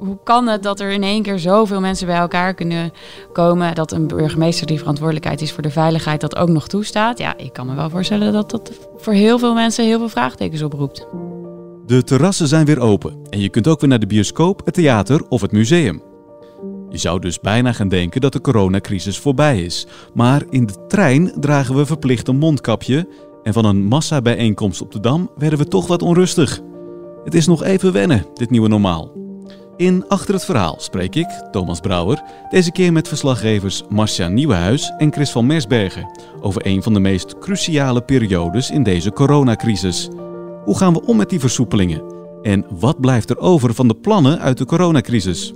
hoe kan het dat er in één keer zoveel mensen bij elkaar kunnen komen? Dat een burgemeester die verantwoordelijkheid is voor de veiligheid dat ook nog toestaat? Ja, ik kan me wel voorstellen dat dat voor heel veel mensen heel veel vraagtekens oproept. De terrassen zijn weer open en je kunt ook weer naar de bioscoop, het theater of het museum. Je zou dus bijna gaan denken dat de coronacrisis voorbij is. Maar in de trein dragen we verplicht een mondkapje en van een massabijeenkomst op de Dam werden we toch wat onrustig. Het is nog even wennen, dit nieuwe normaal. In Achter het Verhaal spreek ik, Thomas Brouwer, deze keer met verslaggevers Marcia Nieuwenhuis en Chris van Mersbergen over een van de meest cruciale periodes in deze coronacrisis. Hoe gaan we om met die versoepelingen? En wat blijft er over van de plannen uit de coronacrisis?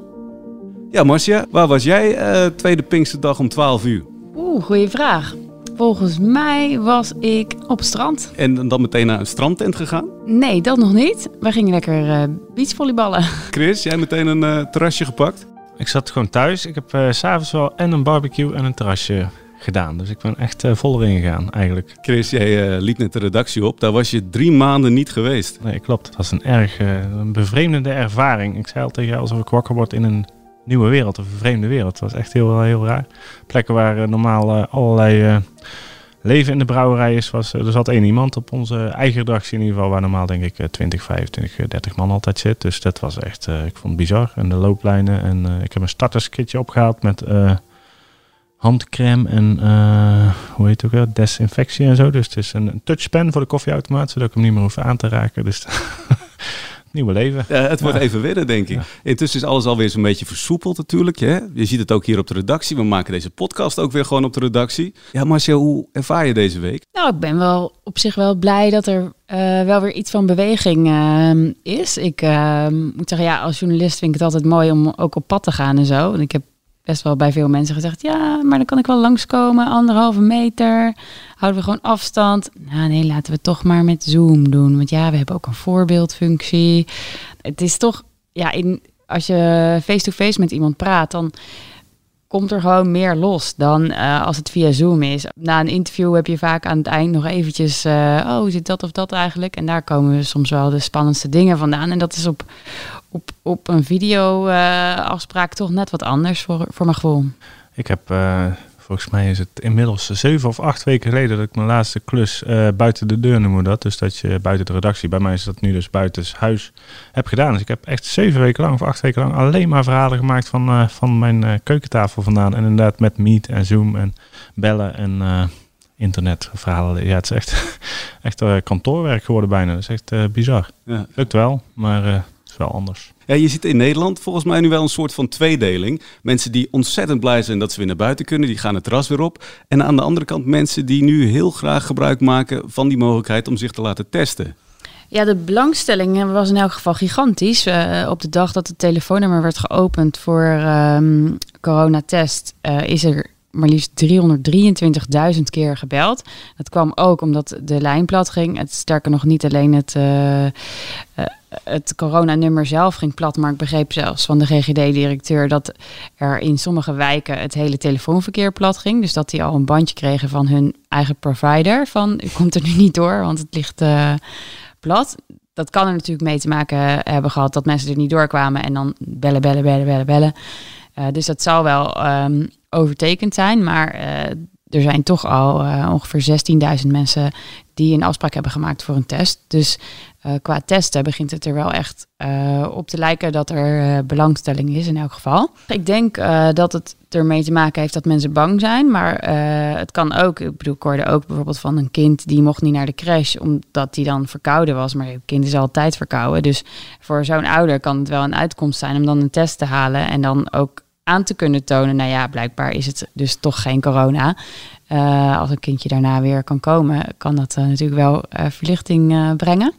Ja, Marcia, waar was jij uh, tweede Pinksterdag om 12 uur? Oeh, goede vraag. Volgens mij was ik op het strand. En dan meteen naar een strandtent gegaan? Nee, dat nog niet. We gingen lekker uh, beachvolleyballen. Chris, jij meteen een uh, terrasje gepakt? Ik zat gewoon thuis. Ik heb uh, s'avonds wel en een barbecue en een terrasje gedaan. Dus ik ben echt vol erin gegaan eigenlijk. Chris, jij liet net de redactie op. Daar was je drie maanden niet geweest. Nee, klopt. Het was een erg een bevreemdende ervaring. Ik zei al tegen jou alsof ik wakker word in een nieuwe wereld, of een vreemde wereld. Het was echt heel, heel raar. Plekken waar uh, normaal uh, allerlei uh, leven in de brouwerij is. Was, er zat één iemand op onze eigen redactie in ieder geval, waar normaal denk ik 20, 25, 30 man altijd zit. Dus dat was echt, ik vond het bizar. En de looplijnen. En ik heb een starterskitje opgehaald met handcrème en hoe heet het ook wel, desinfectie en zo. Dus het is een, een touchpen voor de koffieautomaat, zodat ik hem niet meer hoef aan te raken. Dus nieuwe leven. Ja, het wordt even winnen, denk ik. Intussen is alles alweer zo'n beetje versoepeld natuurlijk. Hè? Je ziet het ook hier op de redactie. We maken deze podcast ook weer gewoon op de redactie. Ja, Marcia, hoe ervaar je deze week? Nou, ik ben wel op zich wel blij dat er uh, wel weer iets van beweging uh, is. Ik uh, moet zeggen, ja, als journalist vind ik het altijd mooi om ook op pad te gaan en zo. En ik heb best wel bij veel mensen gezegd: ja, maar dan kan ik wel langskomen, anderhalve meter. Houden we gewoon afstand? Nou, nee, laten we toch maar met Zoom doen. Want ja, we hebben ook een voorbeeldfunctie. Het is toch, ja, in, als je face-to-face met iemand praat, dan komt er gewoon meer los dan uh, als het via Zoom is. Na een interview heb je vaak aan het eind nog eventjes, uh, oh, zit dat of dat eigenlijk? En daar komen we soms wel de spannendste dingen vandaan. En dat is op, op, op een video-afspraak uh, toch net wat anders voor, voor mijn gevoel. Ik heb Volgens mij is het inmiddels zeven of acht weken geleden dat ik mijn laatste klus uh, buiten de deur noemen dat. Dus dat je buiten de redactie, bij mij is dat nu dus buiten huis, heb gedaan. Dus ik heb echt zeven weken lang of acht weken lang alleen maar verhalen gemaakt van, uh, van mijn uh, keukentafel vandaan. En inderdaad met Meet en Zoom en bellen en internetverhalen. Ja, het is echt, echt kantoorwerk geworden bijna. Dat is echt bizar. Ja. Lukt wel, maar wel anders. Ja, je ziet in Nederland volgens mij nu wel een soort van tweedeling. Mensen die ontzettend blij zijn dat ze weer naar buiten kunnen, die gaan het terras weer op. En aan de andere kant mensen die nu heel graag gebruik maken van die mogelijkheid om zich te laten testen. Ja, de belangstelling was in elk geval gigantisch. Uh, op de dag dat het telefoonnummer werd geopend voor um, coronatest, uh, is er maar liefst 323.000 keer gebeld. Dat kwam ook omdat de lijn plat ging. Het sterker nog niet alleen het, uh, het coronanummer zelf ging plat, maar ik begreep zelfs van de GGD-directeur dat er in sommige wijken het hele telefoonverkeer plat ging. Dus dat die al een bandje kregen van hun eigen provider van u komt er nu niet door, want het ligt uh, plat. Dat kan er natuurlijk mee te maken hebben gehad dat mensen er niet doorkwamen en dan bellen, bellen, bellen, bellen, bellen. dus dat zou wel um, overtekend zijn. Maar uh, er zijn toch al uh, ongeveer 16.000 mensen die een afspraak hebben gemaakt voor een test. Dus uh, qua testen begint het er wel echt op te lijken dat er belangstelling is in elk geval. Ik denk dat het ermee te maken heeft dat mensen bang zijn. Maar het kan ook, ik bedoel, ik hoorde ook bijvoorbeeld van een kind die mocht niet naar de crash omdat die dan verkouden was. Maar het kind is altijd verkouden. Dus voor zo'n ouder kan het wel een uitkomst zijn om dan een test te halen en dan ook aan te kunnen tonen, nou ja, blijkbaar is het dus toch geen corona. Uh, als een kindje daarna weer kan komen, kan dat uh, natuurlijk wel uh, verlichting brengen.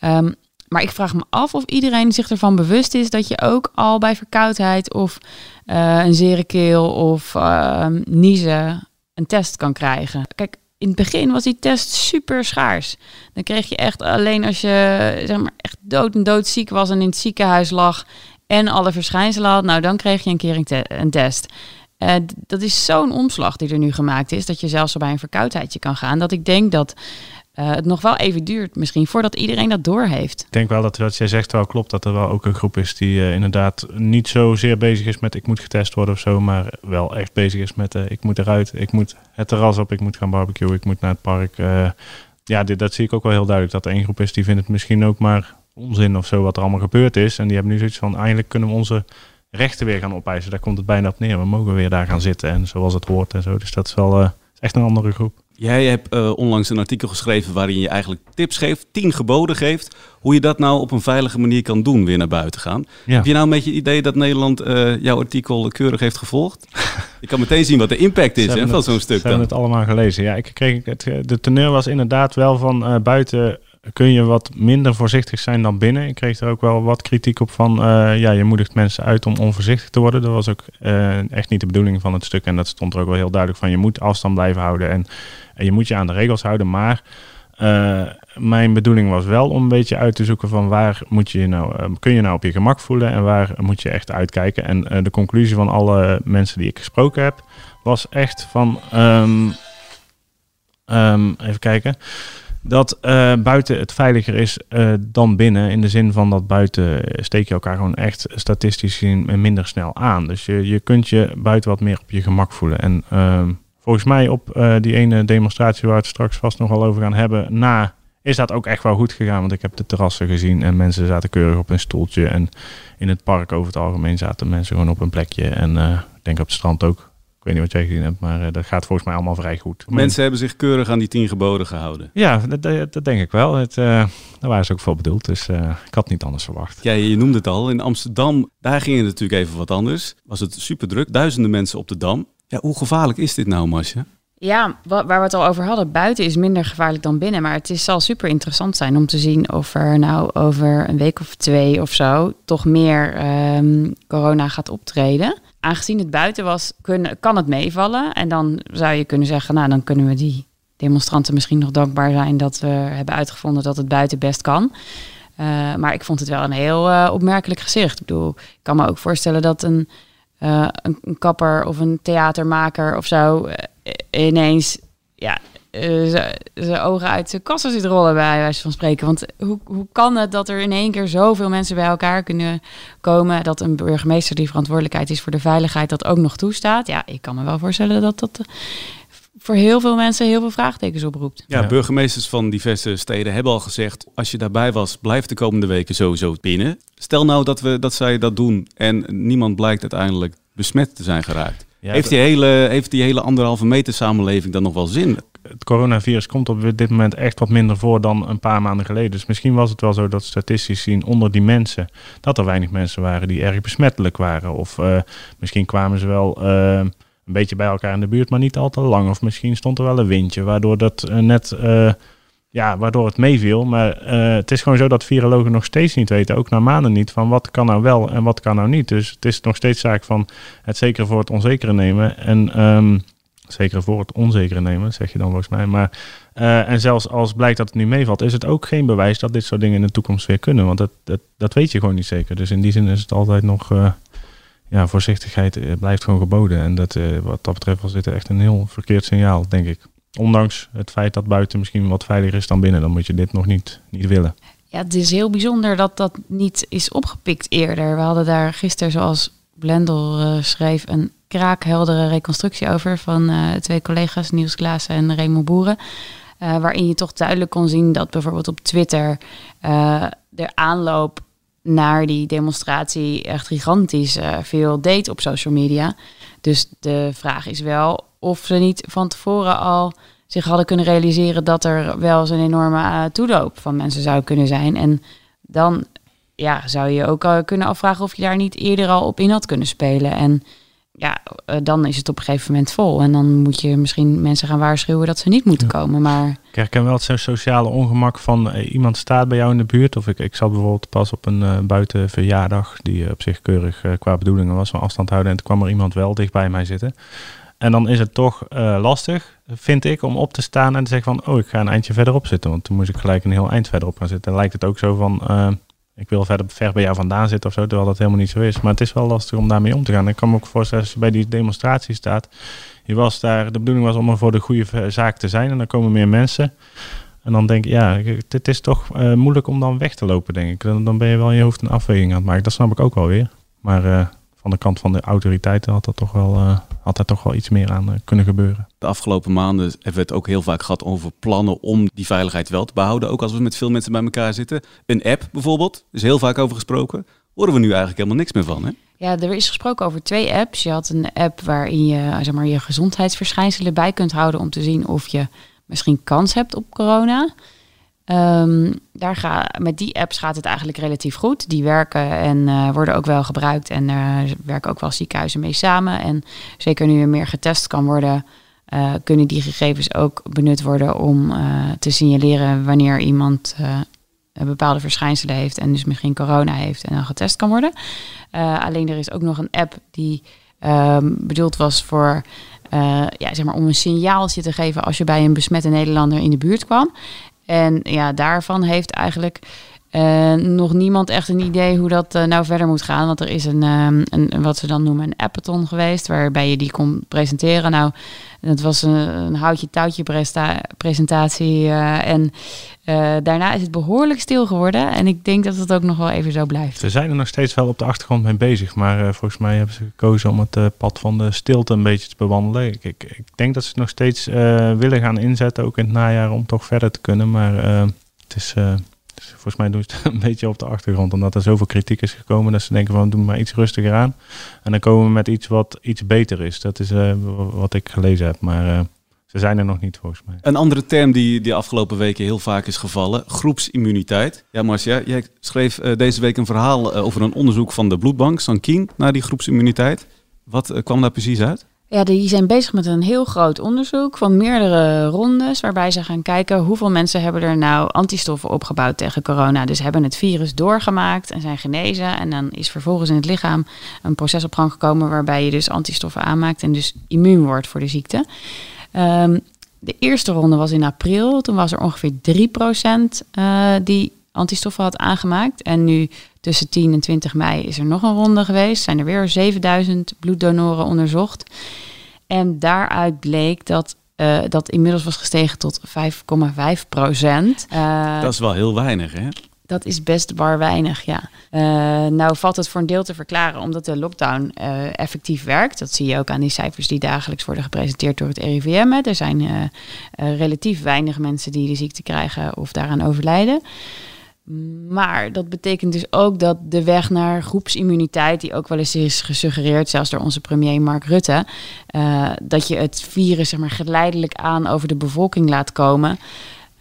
Um, maar ik vraag me af of iedereen zich ervan bewust is dat je ook al bij verkoudheid of een zere keel of ehm, niezen een test kan krijgen. Kijk, in het begin was die test super schaars. Dan kreeg je echt alleen als je zeg maar, echt dood en doodziek was en in het ziekenhuis lag en alle verschijnselen had, nou dan kreeg je een keer een, te een test. Uh, dat is zo'n omslag die er nu gemaakt is, dat je zelfs al bij een verkoudheidje kan gaan. Dat ik denk dat uh, het nog wel even duurt misschien voordat iedereen dat doorheeft. Ik denk wel dat wat jij zegt wel klopt, dat er wel ook een groep is die uh, inderdaad niet zozeer bezig is met ik moet getest worden of zo, maar wel echt bezig is met ik moet eruit, ik moet het terras op, ik moet gaan barbecuen, ik moet naar het park. ja, dit, dat zie ik ook wel heel duidelijk, dat er één groep is die vindt het misschien ook maar onzin of zo wat er allemaal gebeurd is. En die hebben nu zoiets van, eigenlijk kunnen we onze rechten weer gaan opeisen. Daar komt het bijna op neer. We mogen weer daar gaan zitten en zoals het hoort en zo. Dus dat is wel echt een andere groep. Jij hebt uh, onlangs een artikel geschreven waarin je eigenlijk tips geeft, tien geboden geeft, hoe je dat nou op een veilige manier kan doen, weer naar buiten gaan. Heb je nou een beetje het idee dat Nederland uh, jouw artikel keurig heeft gevolgd? ik kan meteen zien wat de impact is hè, van zo'n stuk. Ze hebben het allemaal gelezen. Ja, ik kreeg het, de teneur was inderdaad wel van uh, buiten kun je wat minder voorzichtig zijn dan binnen. Ik kreeg er ook wel wat kritiek op van, uh, ja, je moedigt mensen uit om onvoorzichtig te worden. Dat was ook uh, echt niet de bedoeling van het stuk. En dat stond er ook wel heel duidelijk van, je moet afstand blijven houden en, je moet je aan de regels houden. Maar uh, mijn bedoeling was wel om een beetje uit te zoeken van waar moet je nou, kun je nou op je gemak voelen en waar moet je echt uitkijken. En de conclusie van alle mensen die ik gesproken heb, was echt van, um, um, even kijken dat uh, buiten het veiliger is uh, dan binnen. In de zin van dat buiten steek je elkaar gewoon echt statistisch gezien minder snel aan. Dus je, je kunt je buiten wat meer op je gemak voelen. En uh, volgens mij op uh, die ene demonstratie waar we het straks vast nog wel over gaan hebben, na is dat ook echt wel goed gegaan. Want ik heb de terrassen gezien en mensen zaten keurig op een stoeltje. En in het park over het algemeen zaten mensen gewoon op een plekje. En ik denk op het strand ook. Ik weet niet wat jij gezien hebt, maar uh, dat gaat volgens mij allemaal vrij goed. Mensen hebben zich keurig aan die tien geboden gehouden. Ja, dat, dat denk ik wel. Het, uh, daar waren ze ook voor bedoeld, dus uh, ik had niet anders verwacht. Ja, je noemde het al. In Amsterdam, daar ging het natuurlijk even wat anders. Was het super druk, duizenden mensen op de Dam. Ja, hoe gevaarlijk is dit nou, Masje? Ja, waar we het al over hadden, buiten is minder gevaarlijk dan binnen. Maar het is, zal super interessant zijn om te zien of er nou over een week of twee of zo toch meer um, corona gaat optreden aangezien het buiten was, kan het meevallen. En dan zou je kunnen zeggen, nou dan kunnen we die demonstranten misschien nog dankbaar zijn dat we hebben uitgevonden dat het buiten best kan. Uh, maar ik vond het wel een heel uh, opmerkelijk gezicht. Ik bedoel, ik kan me ook voorstellen dat een, een, een, kapper of een theatermaker of zo ineens ja, zijn ogen uit zijn kassen zit rollen, bij wijze van spreken. Want hoe, hoe kan het dat er in één keer zoveel mensen bij elkaar kunnen komen, dat een burgemeester die verantwoordelijkheid is voor de veiligheid dat ook nog toestaat? Ja, ik kan me wel voorstellen dat dat voor heel veel mensen heel veel vraagtekens oproept. Ja, burgemeesters van diverse steden hebben al gezegd: als je daarbij was, blijf de komende weken sowieso binnen. Stel nou dat, we, dat zij dat doen en niemand blijkt uiteindelijk besmet te zijn geraakt. heeft, die hele, heeft die hele anderhalve meter samenleving dan nog wel zin? Het coronavirus komt op dit moment echt wat minder voor dan een paar maanden geleden. Dus misschien was het wel zo dat statistisch zien onder die mensen dat er weinig mensen waren die erg besmettelijk waren. Of uh, misschien kwamen ze wel uh, een beetje bij elkaar in de buurt, maar niet al te lang. Of misschien stond er wel een windje, waardoor dat uh, net ja, waardoor het meeviel. Maar het is gewoon zo dat virologen nog steeds niet weten, ook na maanden niet, van wat kan nou wel en wat kan nou niet. Dus het is nog steeds zaak van het zekere voor het onzekere nemen. En um, Zeker voor het onzekere nemen, zeg je dan volgens mij. Maar, uh, en zelfs als blijkt dat het nu meevalt, is het ook geen bewijs dat dit soort dingen in de toekomst weer kunnen. Want dat, dat, dat weet je gewoon niet zeker. Dus in die zin is het altijd nog. Uh, ja, voorzichtigheid eh, blijft gewoon geboden. En dat, wat dat betreft was dit echt een heel verkeerd signaal, denk ik. Ondanks het feit dat buiten misschien wat veiliger is dan binnen, dan moet je dit nog niet, niet willen. Ja, het is heel bijzonder dat dat niet is opgepikt eerder. We hadden daar gisteren, zoals Blendel schreef, een kraakheldere reconstructie over van uh, twee collega's, Niels Klaassen en Raymond Boeren. Uh, waarin je toch duidelijk kon zien dat bijvoorbeeld op Twitter uh, de aanloop naar die demonstratie echt gigantisch veel deed op social media. Dus de vraag is wel of ze niet van tevoren al zich hadden kunnen realiseren dat er wel zo'n enorme toeloop van mensen zou kunnen zijn. En dan ja, zou je ook kunnen afvragen of je daar niet eerder al op in had kunnen spelen. En ja, uh, dan is het op een gegeven moment vol. En dan moet je misschien mensen gaan waarschuwen dat ze niet moeten ja. komen. Maar... Ik herken wel het sociale ongemak van uh, iemand staat bij jou in de buurt. Of ik, ik zat bijvoorbeeld pas op een uh, buitenverjaardag die op zich keurig qua bedoelingen was van afstand houden. En toen kwam er iemand wel dicht bij mij zitten. En dan is het toch lastig, vind ik, om op te staan en te zeggen van... oh, ik ga een eindje verderop zitten. Want toen moest ik gelijk een heel eind verderop gaan zitten. Dan lijkt het ook zo van ik wil verder ver bij jou vandaan zitten of terwijl dat helemaal niet zo is. Maar het is wel lastig om daarmee om te gaan. Ik kan me ook voorstellen, als je bij die demonstratie staat, je was daar, de bedoeling was om er voor de goede zaak te zijn en dan komen meer mensen. En dan denk ik, ja, het is toch moeilijk om dan weg te lopen, denk ik. Dan, ben je wel in je hoofd een afweging aan het maken. Dat snap ik ook wel weer. Maar van de kant van de autoriteiten had, dat toch wel, uh, had er toch wel iets meer aan kunnen gebeuren. De afgelopen maanden hebben we het ook heel vaak gehad over plannen om die veiligheid wel te behouden. Ook als we met veel mensen bij elkaar zitten. Een app bijvoorbeeld, is heel vaak over gesproken. Horen we nu eigenlijk helemaal niks meer van, hè? Ja, er is gesproken over twee apps. Je had een app waarin je zeg maar, je gezondheidsverschijnselen bij kunt houden om te zien of je misschien kans hebt op corona. Um, daar ga, met die apps gaat het eigenlijk relatief goed. Die werken en uh, worden ook wel gebruikt. En er werken ook wel ziekenhuizen mee samen. En zeker nu er meer getest kan worden, uh, kunnen die gegevens ook benut worden om te signaleren wanneer iemand een bepaalde verschijnselen heeft en dus misschien corona heeft en dan getest kan worden. alleen er is ook nog een app die um, bedoeld was voor ja, zeg maar om een signaaltje te geven als je bij een besmette Nederlander in de buurt kwam. En ja, daarvan heeft eigenlijk uh, nog niemand echt een idee hoe dat uh, nou verder moet gaan. Want er is een, um, een, wat ze dan noemen een appathon geweest, waarbij je die kon presenteren. Nou, dat was een, een houtje-touwtje presentatie. Uh, en daarna is het behoorlijk stil geworden. En ik denk dat het ook nog wel even zo blijft. Ze zijn er nog steeds wel op de achtergrond mee bezig. Maar volgens mij hebben ze gekozen om het pad van de stilte een beetje te bewandelen. Ik, ik, ik denk dat ze het nog steeds willen gaan inzetten, ook in het najaar, om toch verder te kunnen. Maar het is volgens mij doen ze het een beetje op de achtergrond. Omdat er zoveel kritiek is gekomen dat ze denken van doen maar iets rustiger aan. En dan komen we met iets wat iets beter is. Dat is uh, wat ik gelezen heb. Maar uh, ze zijn er nog niet volgens mij. Een andere term die de afgelopen weken heel vaak is gevallen. Groepsimmuniteit. Ja Marcia, jij schreef uh, deze week een verhaal over een onderzoek van de bloedbank Sankien naar die groepsimmuniteit. Wat kwam daar precies uit? Ja, die zijn bezig met een heel groot onderzoek van meerdere rondes, waarbij ze gaan kijken hoeveel mensen hebben er nou antistoffen opgebouwd tegen corona. Dus hebben het virus doorgemaakt en zijn genezen. En dan is vervolgens in het lichaam een proces op gang gekomen waarbij je dus antistoffen aanmaakt en dus immuun wordt voor de ziekte. Um, de eerste ronde was in april. Toen was er ongeveer 3% uh, die antistoffen had aangemaakt. En nu tussen 10 en 20 mei is er nog een ronde geweest. Zijn er weer 7000 bloeddonoren onderzocht. En daaruit bleek dat uh, dat inmiddels was gestegen tot 5,5 procent. Uh, dat is wel heel weinig, hè? Dat is best bar weinig, ja. Uh, nou valt het voor een deel te verklaren omdat de lockdown effectief werkt. Dat zie je ook aan die cijfers die dagelijks worden gepresenteerd door het RIVM. Er zijn relatief weinig mensen die de ziekte krijgen of daaraan overlijden. Maar dat betekent dus ook dat de weg naar groepsimmuniteit, die ook wel eens is gesuggereerd, zelfs door onze premier Mark Rutte, uh, dat je het virus zeg maar, geleidelijk aan over de bevolking laat komen.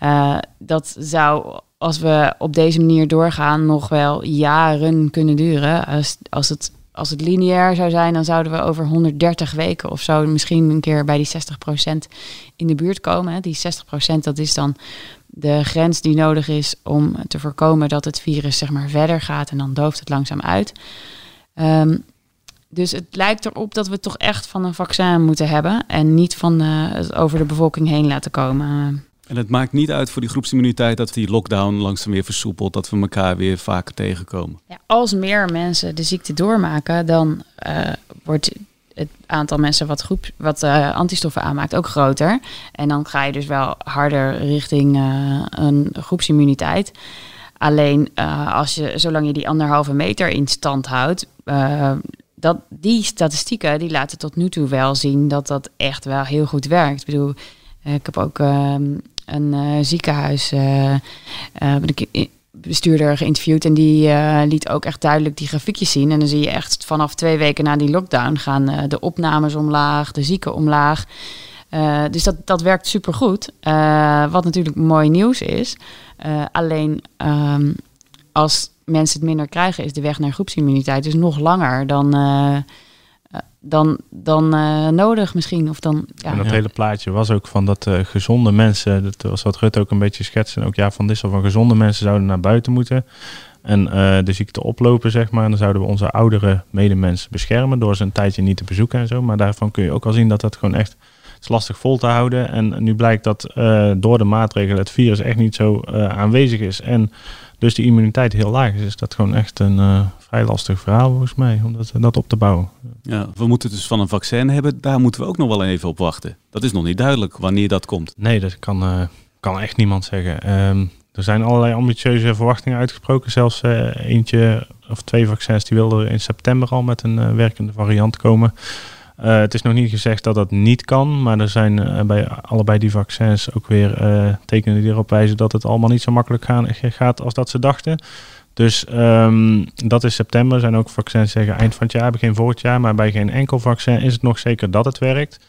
Uh, dat zou, als we op deze manier doorgaan, nog wel jaren kunnen duren. Als, als, het, als het lineair zou zijn, dan zouden we over 130 weken of zo misschien een keer bij die 60% in de buurt komen. Die 60% dat is dan de grens die nodig is om te voorkomen dat het virus zeg maar verder gaat en dan dooft het langzaam uit. Um, dus het lijkt erop dat we toch echt van een vaccin moeten hebben en niet van uh, het over de bevolking heen laten komen. En het maakt niet uit voor die groepsimmuniteit dat die lockdown langzaam weer versoepelt, dat we elkaar weer vaker tegenkomen. Ja, als meer mensen de ziekte doormaken, dan uh, wordt het aantal mensen wat, groep, wat uh, antistoffen aanmaakt ook groter. En dan ga je dus wel harder richting uh, een groepsimmuniteit. Alleen uh, als je, zolang je die anderhalve meter in stand houdt, dat, die statistieken die laten tot nu toe wel zien dat dat echt wel heel goed werkt. Ik bedoel, ik heb ook ehm, een ziekenhuis. Bestuurder geïnterviewd en die uh, liet ook echt duidelijk die grafiekjes zien. En dan zie je echt vanaf twee weken na die lockdown gaan uh, de opnames omlaag, de zieken omlaag. Uh, dus dat, dat werkt supergoed. wat natuurlijk mooi nieuws is. alleen um, als mensen het minder krijgen, is de weg naar groepsimmuniteit dus nog langer dan dan, dan uh, nodig misschien. Of dan, ja. En dat hele plaatje was ook van dat uh, gezonde mensen, dat was wat Rutte ook een beetje schetsen, ook ja, van Dissel, van gezonde mensen zouden naar buiten moeten. En uh, de ziekte oplopen, zeg maar. En dan zouden we onze oudere medemensen beschermen door ze een tijdje niet te bezoeken en zo. Maar daarvan kun je ook al zien dat dat gewoon echt is lastig vol te houden. En nu blijkt dat door de maatregelen het virus echt niet zo aanwezig is. En dus die immuniteit heel laag is. Is dat gewoon echt een vrij lastig verhaal volgens mij, om dat, dat op te bouwen. Ja, we moeten dus van een vaccin hebben. Daar moeten we ook nog wel even op wachten. Dat is nog niet duidelijk wanneer dat komt. Nee, dat kan, kan echt niemand zeggen. Ehm, er zijn allerlei ambitieuze verwachtingen uitgesproken. Zelfs eentje of twee vaccins die wilden in september al met een werkende variant komen. Uh, het is nog niet gezegd dat dat niet kan, maar er zijn bij allebei die vaccins ook weer tekenen die erop wijzen dat het allemaal niet zo makkelijk gaan, gaat als dat ze dachten. Dus um, dat is september. Er zijn ook vaccins zeggen eind van het jaar, begin volgend jaar. Maar bij geen enkel vaccin is het nog zeker dat het werkt.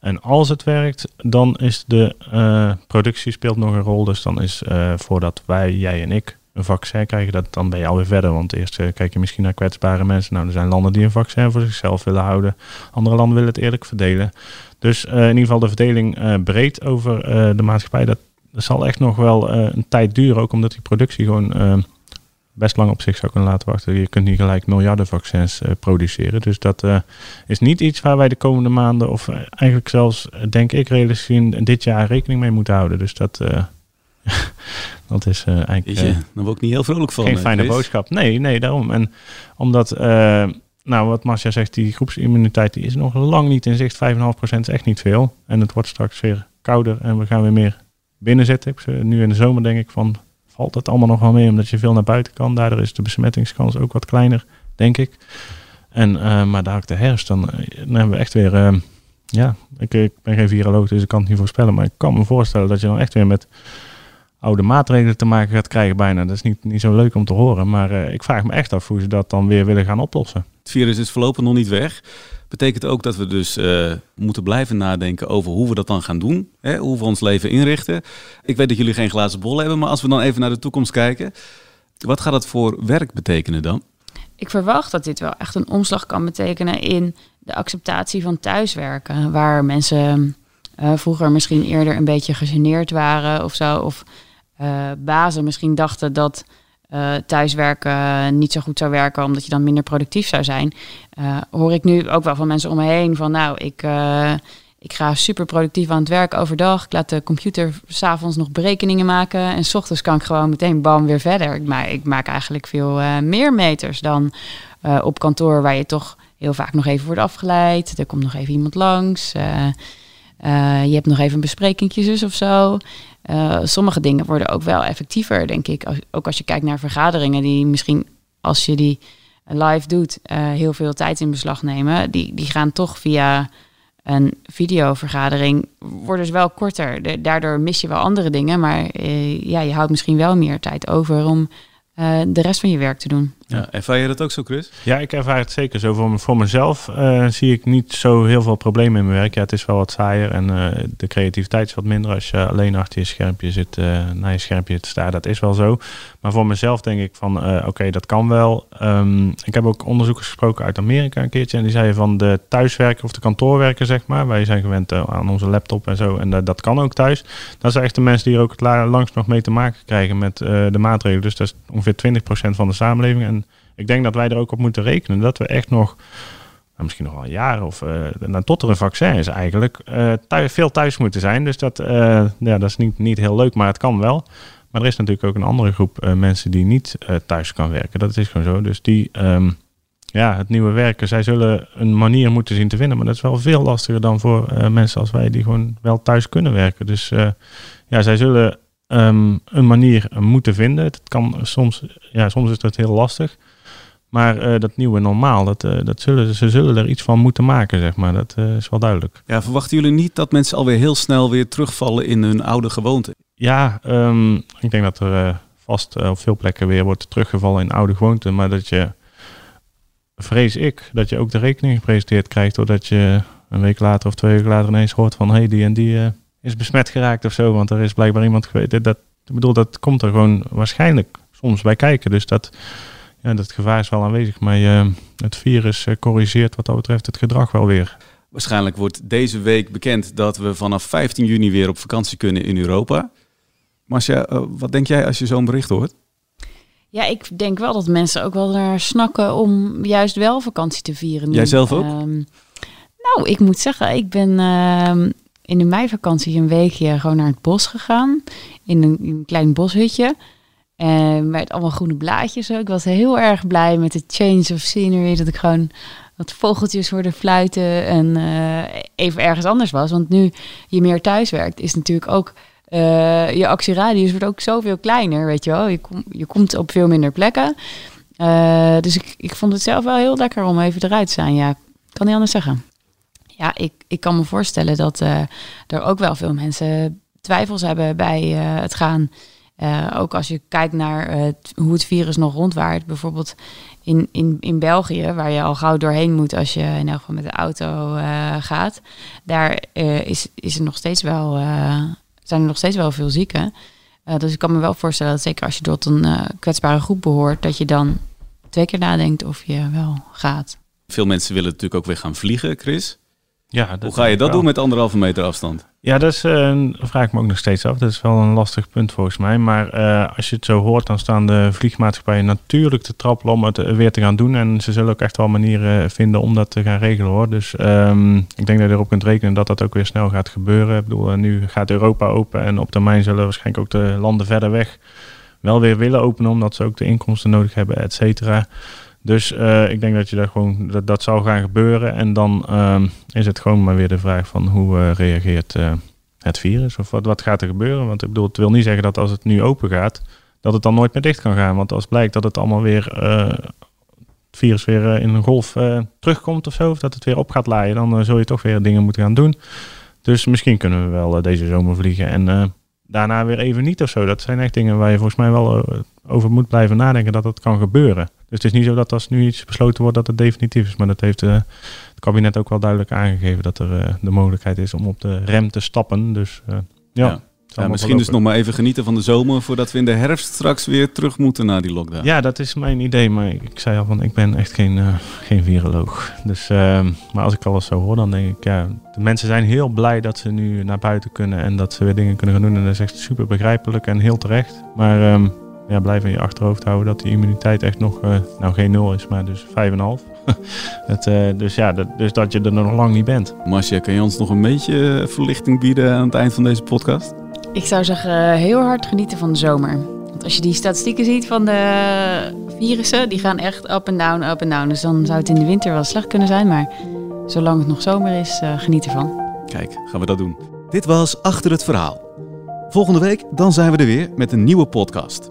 En als het werkt, dan is de uh, productie speelt nog een rol. Dus dan is uh, voordat wij, jij en ik, een vaccin krijgen, dat, dan ben je alweer verder. Want eerst uh, kijk je misschien naar kwetsbare mensen. Nou, er zijn landen die een vaccin voor zichzelf willen houden. Andere landen willen het eerlijk verdelen. Dus in ieder geval de verdeling breed over de maatschappij. Dat, dat zal echt nog wel een tijd duren. Ook omdat die productie gewoon best lang op zich zou kunnen laten wachten. Je kunt niet gelijk miljarden vaccins produceren. Dus dat is niet iets waar wij de komende maanden, of eigenlijk zelfs, denk ik, realistisch gezien, dit jaar rekening mee moeten houden. Dus dat, dat is eigenlijk. Is je, dan word ik niet heel vrolijk van. Geen fijne boodschap. Nee, nee, daarom. En omdat. nou, wat Marcia zegt, die groepsimmuniteit die is nog lang niet in zicht. 5,5% is echt niet veel. En het wordt straks weer kouder en we gaan weer meer binnen zitten. Nu in de zomer denk ik van valt het allemaal nog wel mee, omdat je veel naar buiten kan. Daardoor is de besmettingskans ook wat kleiner, denk ik. En, uh, maar daar de herfst, dan, eh, dan, hebben we echt weer... Uh, ja, ik, ik, ben geen viroloog, dus ik kan het niet voorspellen. Maar ik kan me voorstellen dat je dan echt weer met oude maatregelen te maken gaat krijgen bijna. Dat is niet, niet zo leuk om te horen. Maar uh, ik vraag me echt af hoe ze dat dan weer willen gaan oplossen. Het virus is voorlopig nog niet weg. Betekent ook dat we dus uh, moeten blijven nadenken over hoe we dat dan gaan doen. Hè? Hoe we ons leven inrichten. Ik weet dat jullie geen glazen bol hebben, maar als we dan even naar de toekomst kijken. Wat gaat dat voor werk betekenen dan? Ik verwacht dat dit wel echt een omslag kan betekenen in de acceptatie van thuiswerken. Waar mensen uh, vroeger misschien eerder een beetje gegeneerd waren of zo. Of uh, bazen misschien dachten dat uh, thuiswerken niet zo goed zou werken, omdat je dan minder productief zou zijn. Uh, hoor ik nu ook wel van mensen om me heen van nou, ik, ik ga super productief aan het werk overdag. Ik laat de computer s'avonds nog berekeningen maken. En s ochtends kan ik gewoon meteen bam weer verder. Ik, ik maak eigenlijk veel meer meters dan op kantoor, waar je toch heel vaak nog even wordt afgeleid. Er komt nog even iemand langs. je hebt nog even een besprekingjes of zo. Uh, sommige dingen worden ook wel effectiever, denk ik. Als, ook als je kijkt naar vergaderingen die misschien, als je die live doet, uh, heel veel tijd in beslag nemen. Die, die gaan toch via een videovergadering, worden dus wel korter. Daardoor mis je wel andere dingen, maar uh, ja, je houdt misschien wel meer tijd over om de rest van je werk te doen. Ja, ervaar je dat ook zo, Chris? Ja, ik ervaar het zeker zo. Voor, voor mezelf uh, zie ik niet zo heel veel problemen in mijn werk. Ja, het is wel wat saaier en uh, de creativiteit is wat minder als je alleen achter je schermpje zit, naar je schermpje te staan. Dat is wel zo. Maar voor mezelf denk ik van, oké, okay, dat kan wel. Um, ik heb ook onderzoekers gesproken uit Amerika een keertje en die zeiden van de thuiswerker of de kantoorwerker, zeg maar. Wij zijn gewend aan onze laptop en zo en dat kan ook thuis. Dat zijn echt de mensen die er ook het langst nog mee te maken krijgen met de maatregelen. Dus dat is ongeveer 20% van de samenleving. En ik denk dat wij er ook op moeten rekenen dat we echt nog, nou, misschien nog wel een jaar of uh, tot er een vaccin is eigenlijk, thuis, veel thuis moeten zijn. Dus dat, uh, ja, dat is niet, niet heel leuk, maar het kan wel. Maar er is natuurlijk ook een andere groep mensen die niet thuis kan werken. Dat is gewoon zo. Dus die, um, ja, het nieuwe werken, zij zullen een manier moeten zien te vinden. Maar dat is wel veel lastiger dan voor mensen als wij die gewoon wel thuis kunnen werken. Dus ja, zij zullen um, een manier moeten vinden. Het kan soms, ja, soms is dat heel lastig. Maar uh, dat nieuwe normaal, dat, uh, dat zullen, ze zullen er iets van moeten maken, zeg maar. Dat uh, is wel duidelijk. Ja, verwachten jullie niet dat mensen alweer heel snel weer terugvallen in hun oude gewoonte? Ja, um, ik denk dat er vast op veel plekken weer wordt teruggevallen in oude gewoonten. Maar dat je, vrees ik, dat je ook de rekening gepresenteerd krijgt... doordat je een week later of twee weken later ineens hoort van... hé, hey, die en die is besmet geraakt of zo. Want er is blijkbaar iemand geweest. Dat, ik bedoel, dat komt er gewoon waarschijnlijk soms bij kijken. Dus dat ja, dat gevaar is wel aanwezig. Maar uh, het virus uh, corrigeert wat dat betreft het gedrag wel weer. Waarschijnlijk wordt deze week bekend dat we vanaf 15 juni weer op vakantie kunnen in Europa. Marcia, uh, wat denk jij als je zo'n bericht hoort? Ja, ik denk wel dat mensen ook wel naar snakken om juist wel vakantie te vieren. Jij zelf ook? Um, nou, ik moet zeggen, ik ben ehm, in de meivakantie een weekje gewoon naar het bos gegaan. In een, in een klein boshutje. En met allemaal groene blaadjes ook. Ik was heel erg blij met de change of scenery. Dat ik gewoon wat vogeltjes hoorde fluiten en uh, even ergens anders was. Want nu je meer thuis werkt, is natuurlijk ook eh, je actieradius wordt ook zoveel kleiner, weet je wel. Je, kom, je komt op veel minder plekken. Eh, dus ik, ik vond het zelf wel heel lekker om even eruit te zijn. Ja, ik kan niet anders zeggen. Ja, ik, ik kan me voorstellen dat eh, er ook wel veel mensen twijfels hebben bij het gaan. Ook als je kijkt naar hoe het virus nog rondwaart. Bijvoorbeeld in, in, in België, waar je al gauw doorheen moet als je in elk geval met de auto gaat. Daar is, is er nog steeds wel zijn er nog steeds wel veel zieken. Dus ik kan me wel voorstellen dat zeker als je tot een kwetsbare groep behoort, dat je dan twee keer nadenkt of je wel gaat. Veel mensen willen natuurlijk ook weer gaan vliegen, Chris. Ja, Hoe ga je dat doen met anderhalve meter afstand? Ja, dat is, uh, vraag ik me ook nog steeds af. Dat is wel een lastig punt volgens mij. Maar uh, als je het zo hoort, dan staan de vliegmaatschappijen natuurlijk te trappelen om het weer te gaan doen. En ze zullen ook echt wel manieren vinden om dat te gaan regelen hoor. Dus um, ik denk dat je erop kunt rekenen dat dat ook weer snel gaat gebeuren. Ik bedoel, nu gaat Europa open en op termijn zullen waarschijnlijk ook de landen verder weg wel weer willen openen, omdat ze ook de inkomsten nodig hebben, et cetera. Dus uh, ik denk dat je dat gewoon dat, dat zou gaan gebeuren. En dan uh, is het gewoon maar weer de vraag van hoe uh, reageert het virus? Of wat, wat gaat er gebeuren? Want ik bedoel, het wil niet zeggen dat als het nu open gaat, dat het dan nooit meer dicht kan gaan. Want als blijkt dat het allemaal weer het virus weer in een golf terugkomt of zo, of dat het weer op gaat laaien, dan zul je toch weer dingen moeten gaan doen. Dus misschien kunnen we wel deze zomer vliegen en daarna weer even niet of zo. Dat zijn echt dingen waar je volgens mij wel over moet blijven nadenken dat dat kan gebeuren. Dus het is niet zo dat als nu iets besloten wordt dat het definitief is. Maar dat heeft uh, het kabinet ook wel duidelijk aangegeven dat er uh, de mogelijkheid is om op de rem te stappen. Dus uh, ja. ja. Ja, misschien dus nog maar even genieten van de zomer voordat we in de herfst straks weer terug moeten naar die lockdown. Ja, dat is mijn idee. Maar ik zei al van ik ben echt geen, uh, geen viroloog. Dus, uh, maar als ik alles zo hoor, dan denk ik ja, de mensen zijn heel blij dat ze nu naar buiten kunnen en dat ze weer dingen kunnen gaan doen. En dat is echt super begrijpelijk en heel terecht. Maar um, ja, blijf in je achterhoofd houden dat die immuniteit echt nog, uh, nou geen nul is, maar dus 5,5. het, uh, dus ja, dat, dus dat je er nog lang niet bent. Marcia, kan je ons nog een beetje verlichting bieden aan het eind van deze podcast? Ik zou zeggen, heel hard genieten van de zomer. Want als je die statistieken ziet van de virussen, die gaan echt up en down, up en down. Dus dan zou het in de winter wel slecht kunnen zijn, maar zolang het nog zomer is, uh, geniet ervan. Kijk, gaan we dat doen. Dit was Achter het Verhaal. Volgende week dan zijn we er weer met een nieuwe podcast.